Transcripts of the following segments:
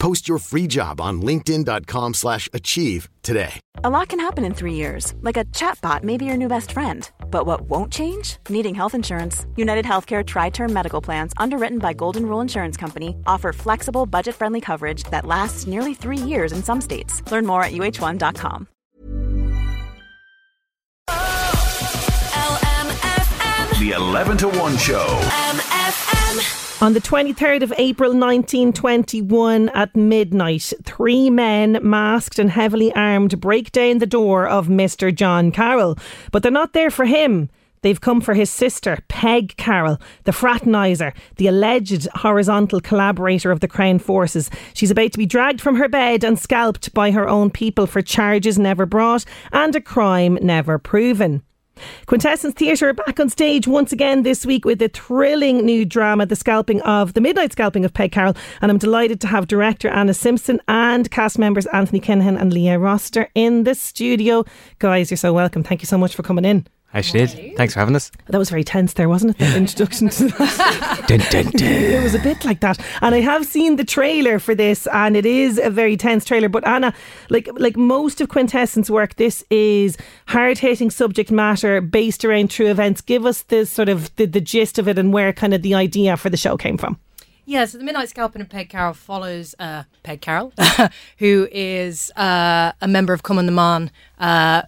Post your free job on linkedin.com slash achieve today. A lot can happen in three years. Like a chatbot may be your new best friend. But what won't change? Needing health insurance. United Healthcare Tri-Term Medical Plans, underwritten by Golden Rule Insurance Company, offer flexible, budget-friendly coverage that lasts nearly three years in some states. Learn more at uh1.com. The 11 to 1 show. On the 23rd of April 1921 at midnight, three men, masked and heavily armed, break down the door of Mr. John Carroll. But they're not there for him. They've come for his sister, Peg Carroll, the fraterniser, the alleged horizontal collaborator of the Crown forces. She's about to be dragged from her bed and scalped by her own people for charges never brought and a crime never proven. Quintessence Theatre back on stage once again this week with the thrilling new drama, The Scalping of the Midnight Scalping of Peg Carroll. And I'm delighted to have director Anna Simpson and cast members Anthony Kinahan and Leah Rossiter in the studio. Guys, you're so welcome. Thank you so much for coming in. Hi, Sinead. Thanks for having us. That was very tense there, wasn't it? The introduction to that. Dun, dun, dun. It was a bit like that. And I have seen the trailer for this and it is a very tense trailer. But Anna, like like most of Quintessence work, this is hard hitting subject matter based around true events. Give us the sort of the, the gist of it and where kind of the idea for the show came from. Yeah, so the Midnight Scalping of Peg Carroll follows uh, Peg Carroll, who is uh, a member of Cumann na mBan, uh,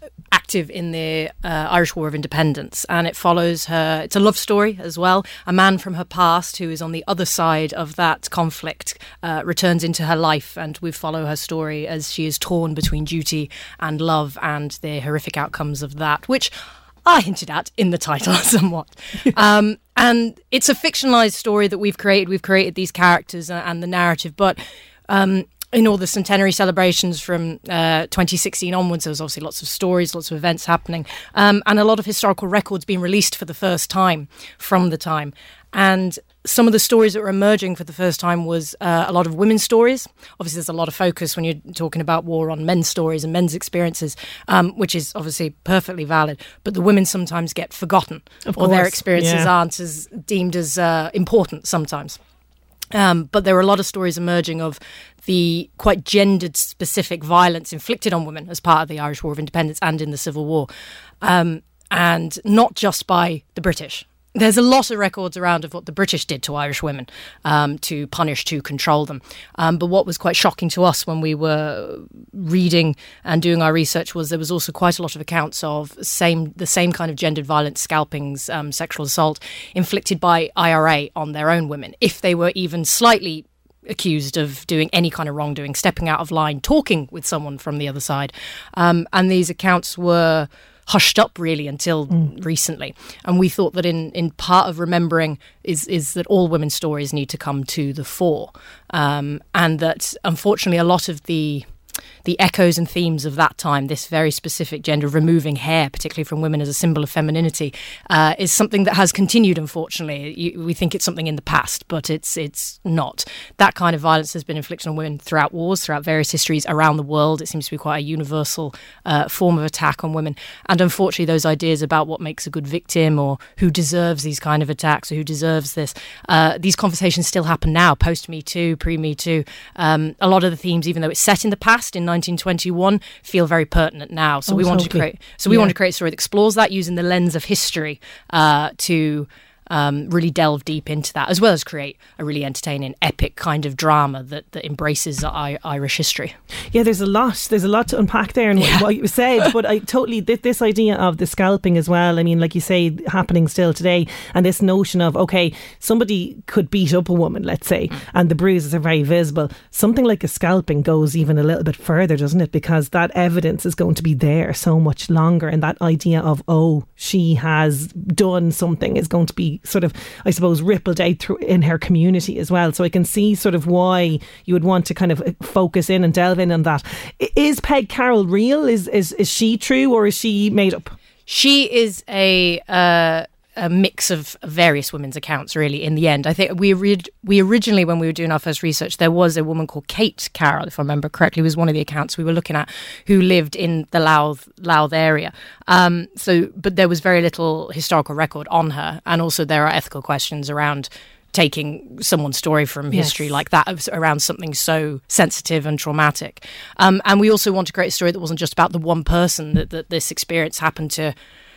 active in the uh, Irish War of Independence. And it follows her, it's a love story as well. A man from her past who is on the other side of that conflict uh, returns into her life, and we follow her story as she is torn between duty and love and the horrific outcomes of that, which I hinted at in the title somewhat. Um, and it's a fictionalized story that we've created. We've created these characters and, the narrative, but um, in all the centenary celebrations from uh, 2016 onwards, there was obviously lots of stories, lots of events happening, um, and a lot of historical records being released for the first time from the time. And some of the stories that were emerging for the first time was uh, a lot of women's stories. Obviously, there's a lot of focus when you're talking about war on men's stories and men's experiences, um, which is obviously perfectly valid. But the women sometimes get forgotten, Of or their experiences yeah. aren't as deemed as uh, important sometimes. Um, but there were a lot of stories emerging of the quite gendered specific violence inflicted on women as part of the Irish War of Independence and in the Civil War. Um, and not just by the British. There's a lot of records around of what the British did to Irish women um, to punish, to control them. Um, but what was quite shocking to us when we were reading and doing our research was there was also quite a lot of accounts of same the same kind of gendered violence, scalpings, um, sexual assault inflicted by IRA on their own women, if they were even slightly accused of doing any kind of wrongdoing, stepping out of line, talking with someone from the other side. Um, and these accounts were hushed up really until recently. And we thought that in, in part of remembering is, is that all women's stories need to come to the fore. Um, and that unfortunately a lot of the the echoes and themes of that time, this very specific gender removing hair, particularly from women as a symbol of femininity, uh, is something that has continued. Unfortunately, you, we think it's something in the past, but it's it's not. That kind of violence has been inflicted on women throughout wars, throughout various histories around the world. It seems to be quite a universal uh, form of attack on women, and unfortunately, those ideas about what makes a good victim or who deserves these kind of attacks or who deserves this, uh, these conversations still happen now, post Me Too, pre Me Too. Um, a lot of the themes, even though it's set in the past in 1921, feel very pertinent now. So Oh, we wanted to create. So we Yeah. wanted to create a story that explores that using the lens of history uh, to. Um, really delve deep into that, as well as create a really entertaining, epic kind of drama that, that embraces I- Irish history. Yeah, there's a lot. There's a lot to unpack there in what- what you said. But I totally th- this idea of the scalping as well. I mean, like you say, happening still today, and this notion of okay, somebody could beat up a woman, let's say, and the bruises are very visible. Something like a scalping goes even a little bit further, doesn't it? Because that evidence is going to be there so much longer, and that idea of oh, she has done something is going to be sort of, I suppose, rippled out through in her community as well. So I can see sort of why you would want to kind of uh, focus in and delve in on that. Is Peg Carroll real? Is is is she true or is she made up? She is a. Uh, a mix of various women's accounts really in the end i think we read we originally when we were doing our first research there was a woman called kate carroll if i remember correctly was one of the accounts we were looking at who lived in the louth louth area um, so but there was very little historical record on her and also there are ethical questions around taking someone's story from history yes. like that around something so sensitive and traumatic. Um, and we also want to create a story that wasn't just about the one person that, that this experience happened to.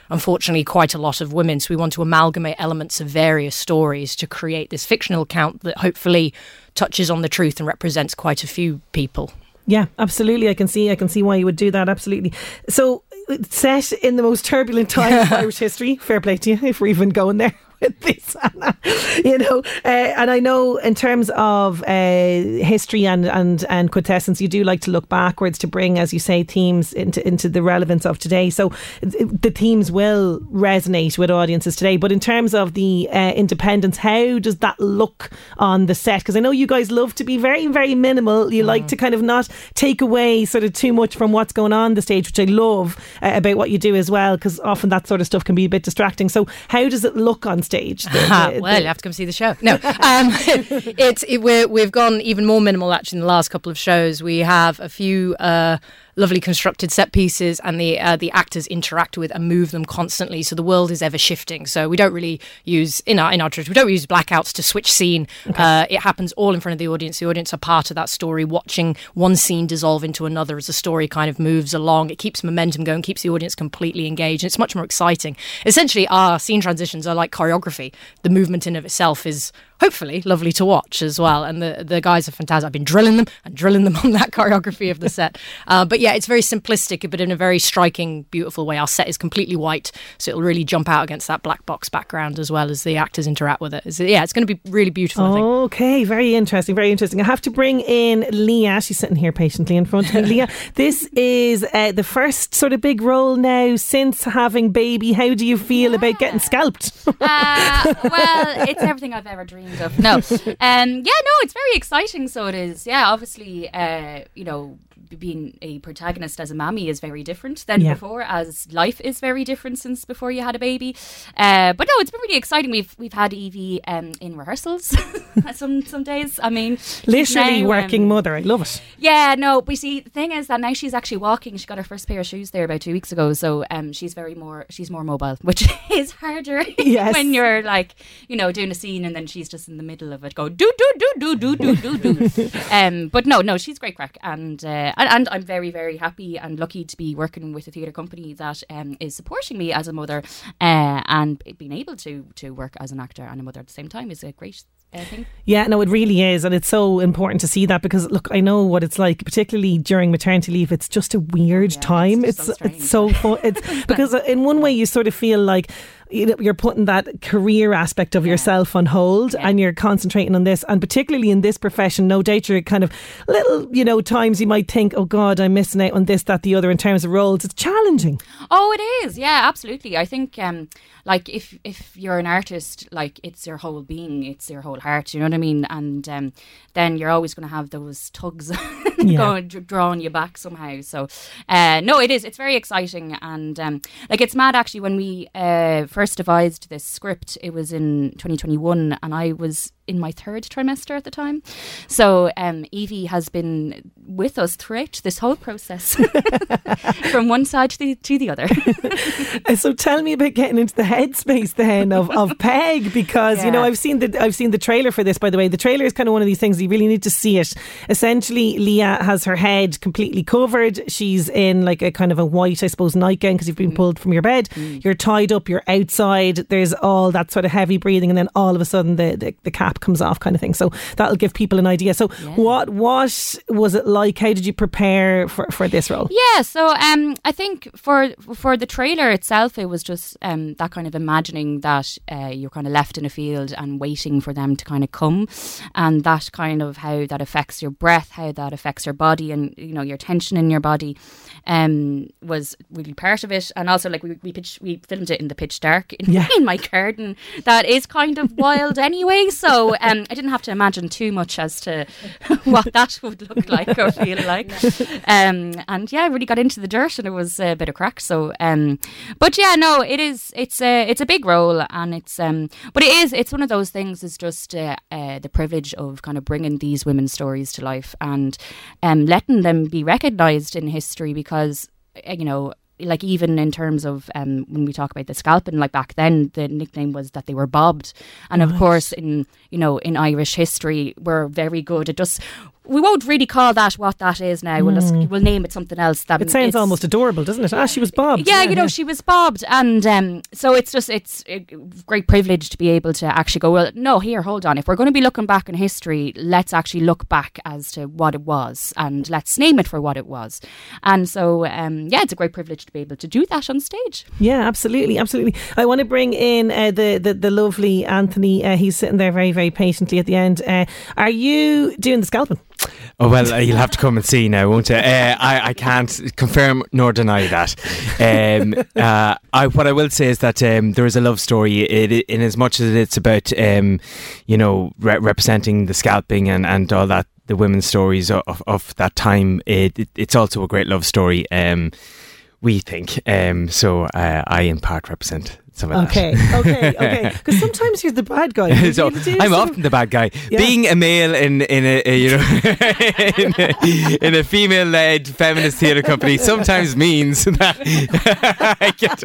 Unfortunately, quite a lot of women. So, we want to amalgamate elements of various stories to create this fictional account that hopefully touches on the truth and represents quite a few people. Yeah, absolutely. I can see. I can see why you would do that. Absolutely. So, uh, set in the most turbulent time of Irish history. Fair play to you if we're even going there with this, Anna. You know, uh, and I know in terms of uh, history and, and and quintessence, you do like to look backwards to bring, as you say, themes into into the relevance of today. So the themes will resonate with audiences today. But in terms of the uh, independence, how does that look on the set? Because I know you guys love to be very very minimal. You mm. like to kind of not take away sort of too much from what's going on the stage, which I love uh, about what you do as well. Because often that sort of stuff can be a bit distracting. So how does it look on stage. The, the, well, you have to come see the show. No, um, it's it, we have gone even more minimal actually in the last couple of shows. We have a few. Uh, lovely constructed set pieces, and the uh, the actors interact with and move them constantly. So the world is ever shifting. So we don't really use in our in our we don't use blackouts to switch scene. Okay. Uh, it happens all in front of the audience. The audience are part of that story, watching one scene dissolve into another as the story kind of moves along. It keeps momentum going, keeps the audience completely engaged. And it's much more exciting. Essentially, our scene transitions are like choreography. The movement in of itself is hopefully lovely to watch as well. And the the guys are fantastic. I've been drilling them and drilling them on that choreography of the set. Uh, but yeah, it's very simplistic, but in a very striking, beautiful way. Our set is completely white, so it'll really jump out against that black box background as well as the actors interact with it. It's, yeah, it's going to be really beautiful. Okay, very interesting, very interesting. I have to bring in Leah. She's sitting here patiently in front of me. Leah, this is uh, the first sort of big role now since having baby. How do you feel yeah. about getting scalped? uh, well, it's everything I've ever dreamed of. No, um, yeah, no, it's very exciting. So it is. Yeah, obviously, uh, you know, being a protagonist as a mammy is very different than yeah. before, as life is very different since before you had a baby. Uh, but no, it's been really exciting. We've we've had Evie um, in rehearsals some some days. I mean, literally now, working um, mother. I love it. Yeah, no, we see the thing is that now she's actually walking. She got her first pair of shoes there about two weeks ago, so um, she's very more she's more mobile, which is harder yes. when you're like you know doing a scene and then she's just in the middle of it, go do do do do do do do do. um, but no, no, she's great crack and. Uh, and, and, I'm very, very happy and lucky to be working with a theatre company that um, is supporting me as a mother uh, and being able to to work as an actor and a mother at the same time is a great Thing. yeah, no, it really is, and it's so important to see that because look, I know what it's like, particularly during maternity leave. It's just a weird yeah, time. It's it's so, it's so fun. It's because in one way you sort of feel like you're putting that career aspect of yeah. yourself on hold yeah. and you're concentrating on this. And particularly in this profession, no doubt you're kind of little, you know, times you might think, oh God, I'm missing out on this, that, the other in terms of roles. It's challenging. Oh, it is. Yeah, absolutely. I think, um, like, if, if you're an artist, like, it's your whole being, it's your whole heart, you know what I mean? And um, then you're always going to have those tugs yeah. going, drawing you back somehow. So, uh, no, it is. It's very exciting. And, um, like, it's mad actually when we, uh, first devised this script, it was in 2021, and I was in my third trimester at the time. So um, Evie has been with us throughout this whole process, from one side to the, to the other. so tell me about getting into the headspace then of, of Peg, because yeah. you know I've seen the I've seen the trailer for this. By the way, the trailer is kind of one of these things you really need to see it. Essentially, Leah has her head completely covered. She's in like a kind of a white, I suppose, nightgown because you've been mm. pulled from your bed. Mm. You're tied up. You're outside. There's all that sort of heavy breathing, and then all of a sudden the the, the cap cap comes off, kind of thing. So that'll give people an idea. So yeah. what what was it like? How did you prepare for, for this role? Yeah, so um, I think for for the trailer itself, it was just um, that kind of imagining that uh, you're kind of left in a field and waiting for them to kind of come, and that kind of how that affects your breath, how that affects your body, and you know your tension in your body, um, was really part of it. And also, like we we, pitched, we filmed it in the pitch dark in, yeah. in my garden. That is kind of wild anyway. So um, I didn't have to imagine too much as to what that would look like or feel like. Um, and yeah, I really got into the dirt, and it was a bit of crack. So, um, but yeah, no, it is. It's a it's a big role, and it's um, but it is. It's one of those things. Is just uh, uh, the privilege of kind of bringing these women's stories to life and um, letting them be recognised in history because uh, you know like even in terms of um, when we talk about the scalping, like back then the nickname was that they were bobbed, and of course in you know in Irish history we're very good at just we won't really call that what that is now. We'll, just, hmm. we'll name it something else. That it sounds almost adorable, doesn't it? Ah, she was bobbed. Yeah, yeah you know, yeah. she was bobbed, and um, so it's just it's a great privilege to be able to actually go. Well, no, here, hold on. If we're going to be looking back in history, let's actually look back as to what it was, and let's name it for what it was. And so, um, yeah, it's a great privilege to be able to do that on stage. Yeah, absolutely, absolutely. I want to bring in uh, the, the the lovely Anthony. Uh, he's sitting there very very patiently at the end. Uh, are you doing the scalping? Oh well, uh, you'll have to come and see now, won't you? Uh, I I can't confirm nor deny that. Um, uh, I, what I will say is that um, there is a love story it, in as much as it's about um, you know re- representing the scalping and, and all that the women's stories of, of that time. It, it, it's also a great love story. Um, we think um, so. Uh, I in part represent okay, okay, okay. Because sometimes you're the bad guy. so I'm often the bad guy. Yeah. Being a male in in a, a you know in a, in a female-led feminist theatre company sometimes means that I get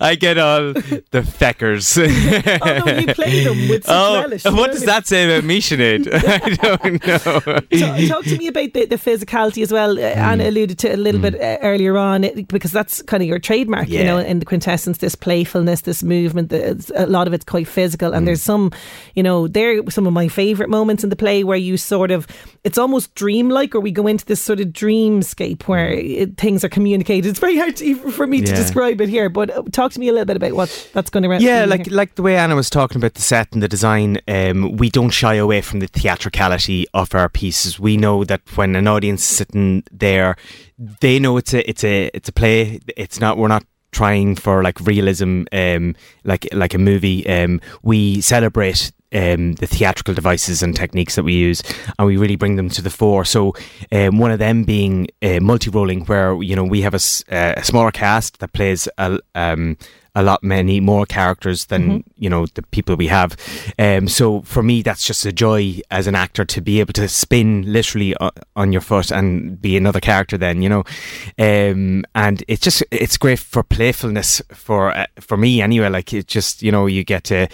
I get all the feckers. oh no, you play them with such oh, relish. What does that say about me, Sinead? I don't know. Talk, talk, to me about the, the physicality as well. Mm. Anna alluded to a little mm. bit uh, earlier on because that's kind of your trademark, yeah. you know, in the quintessence, this playfulness this movement. A lot of it's quite physical, and mm. there's some, you know, there some of my favourite moments in the play where you sort of, it's almost dreamlike, or we go into this sort of dreamscape where mm. it, things are communicated. It's very hard to, for me to describe it here, but uh, talk to me a little bit about what that's going to. Yeah, like here. like the way Anna was talking about the set and the design. Um, we don't shy away from the theatricality of our pieces. We know that when an audience is sitting there, they know it's a it's a it's a play. It's not we're not trying for like realism, um, like like a movie. Um, we celebrate um, the theatrical devices and techniques that we use, and we really bring them to the fore. So, um, one of them being uh, multi-rolling, where you know we have a, a smaller cast that plays a, um, a lot many more characters than mm-hmm. you know the people we have. Um, so for me, that's just a joy as an actor to be able to spin literally on your foot and be another character. Then you know, um, and it's just it's great for playfulness for uh, for me anyway. Like it just you know you get to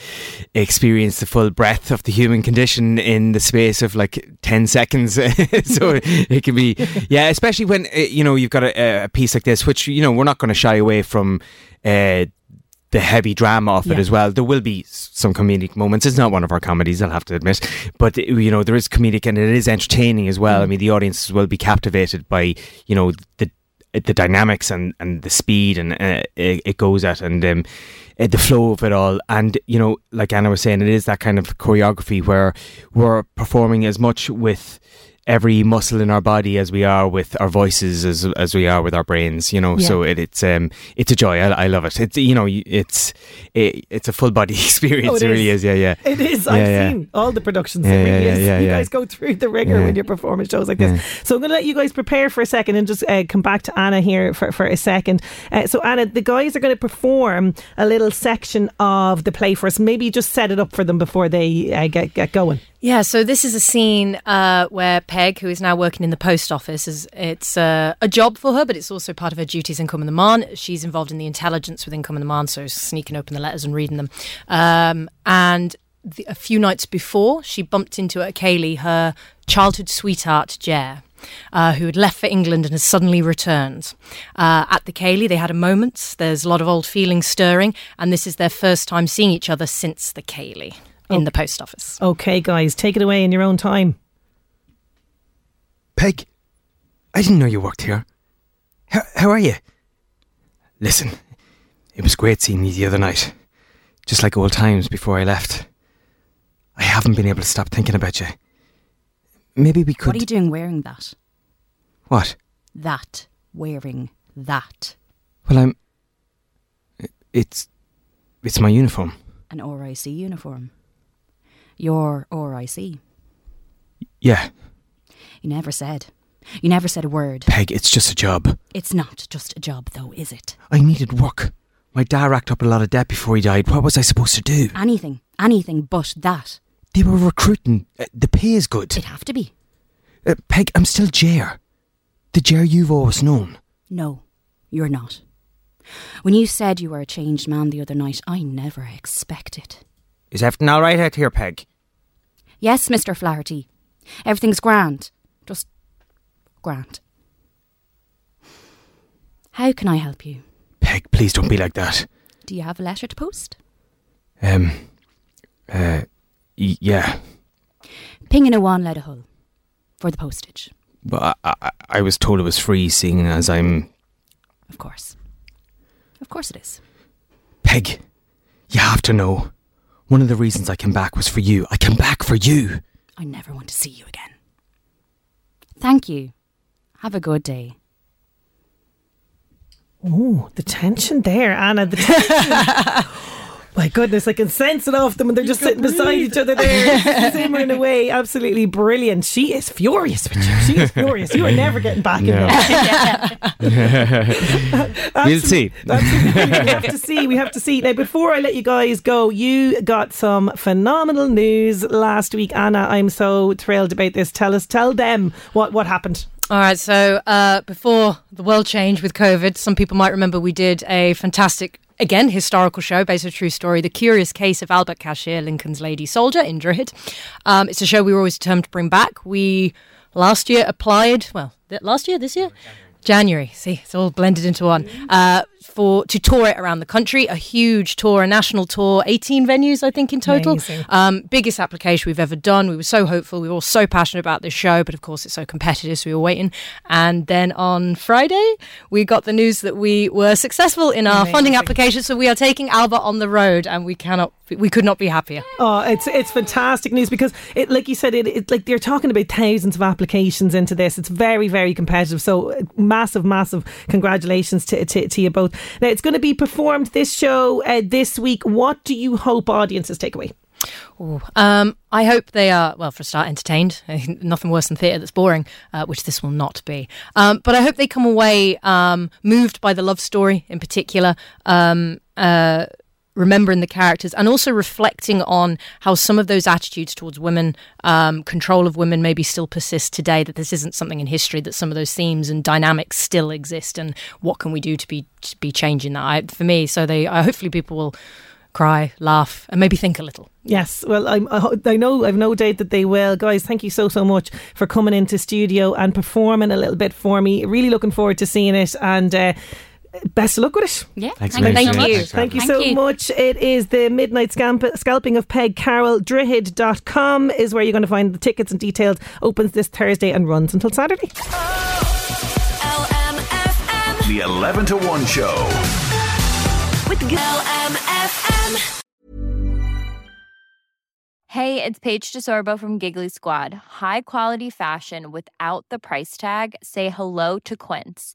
experience the full breadth of the human condition in the space of like ten seconds. so it can be yeah, especially when uh, you know you've got a, a piece like this, which you know we're not going to shy away from. Uh, the heavy drama of yeah. it as well. There will be some comedic moments. It's not one of our comedies, I'll have to admit, but you know there is comedic and it is entertaining as well. Mm. I mean, the audience will be captivated by you know the the dynamics and, and the speed and uh, it, it, goes at and um, uh, the flow of it all. And you know, like Anna was saying, it is that kind of choreography where we're performing as much with every muscle in our body as we are with our voices as as we are with our brains you know? Yeah. so it, it's um it's a joy. I, I, love it. It's you know it's it, it's a full body experience. Oh, it, it really is. yeah yeah. It is. Yeah, I've yeah. seen all the productions yeah, it really yeah, is yeah, you guys go through the rigor when you're performing shows like this. So I'm going to let you guys prepare for a second and just uh, come back to Anna here for, for a second. Uh, so Anna the guys are going to perform a little section of the play for us. Maybe just set it up for them before they uh, get, get going yeah, so this is a scene uh, where Peg, who is now working in the post office, is it's uh, a job for her, but it's also part of her duties in Cumann na mBan. She's involved in the intelligence within na mBan, so sneaking open the letters and reading them. Um, and the, a few nights before, she bumped into at Ceilidh her childhood sweetheart, Jer. Uh, who had left for England and has suddenly returned. Uh, at the Ceilidh, they had a moment. There's a lot of old feelings stirring, and this is their first time seeing each other since the Ceilidh. In oh. the post office. Okay, guys, take it away in your own time. Peg, I didn't know you worked here. How, how are you? Listen, it was great seeing you the other night. Just like old times before I left. I haven't been able to stop thinking about you. Maybe we could. What are you doing wearing that? What? That. Wearing that. Well, I'm. It's. It's my uniform. An RIC uniform. Your RIC. Yeah, You never said. You never said a word. Peg, it's just a job. It's not just a job, though, is it? I needed work. My dad racked up a lot of debt before he died. What was I supposed to do? Anything. Anything but that. They were recruiting. Uh, the pay is good. It'd have to be. Uh, Peg, I'm still Jer. The Jer you've always known. No, you're not. When you said you were a changed man the other night, I never expected. Is everything all right out here, Peg? Yes, Mr. Flaherty. Everything's grand. Just grand. How can I help you? Peg, please don't be like that. Do you have a letter to post? Um, uh, y- yeah. Ping in a one letter hull for the postage, But I, I, I was told it was free, seeing as I'm. of course. Of course it is. Peg, you have to know. One of the reasons I came back was for you. I came back for you. I never want to see you again. Thank you. Have a good day. Oh, the tension there, Anna. The tension. My goodness, I can sense it off them, and they're just sitting beside each other there, simmering away. Absolutely brilliant. She is furious with you. She is furious. You are never getting back in there. We'll see. Absolutely. we have to see. We have to see. Now, before I let you guys go, you got some phenomenal news last week, Anna. I'm so thrilled about this. Tell us, tell them what what happened. All right, so uh, before the world changed with COVID, some people might remember we did a fantastic, again, historical show based on a true story, The Curious Case of Albert Cashier, Lincoln's Lady Soldier in Drogheda. Um, it's a show we were always determined to bring back. We last year applied, well, th- last year, this year? January. See, it's all blended into one. Uh, for to tour it around the country, a huge tour, a national tour, 18 venues, I think, in total. Um, biggest application we've ever done. We were so hopeful. We were all so passionate about this show, but of course, it's so competitive, so we were waiting. And then on Friday, we got the news that we were successful in our funding application. So we are taking Albert on the road, and we cannot, we could not be happier. Oh, it's it's fantastic news because it, like you said, it, it like they're talking about thousands of applications into this. It's very very competitive. So uh, massive massive congratulations to to, to you both. Now it's going to be performed this show uh, this week. What do you hope audiences take away? Ooh. Um, I hope they are, well, for a start, entertained. Nothing worse than theatre that's boring, uh, which this will not be. Um, but I hope they come away um, moved by the love story in particular. Um, uh, remembering the characters and also reflecting on how some of those attitudes towards women, um, control of women, maybe still persist today. That this isn't something in history. That some of those themes and dynamics still exist, and what can we do to be to be changing that? I, for me, so they uh, hopefully people will cry, laugh, and maybe think a little. Yes, well, I'm, I know I've no doubt that they will, guys. Thank you so so much for coming into studio and performing a little bit for me. Really looking forward to seeing it and. Uh, Best of luck with it. Yeah, Thanks thank, very you much. so Thank much. you. Thank you so you. much. It is the midnight scamp- scalping of Peg Carroll. Droichead.com is where you're going to find the tickets and details. Opens this Thursday and runs until Saturday. The 11 to 1 show. With LMFM. Hey, it's Paige DeSorbo from Giggly Squad. High quality fashion without the price tag. Say hello to Quince.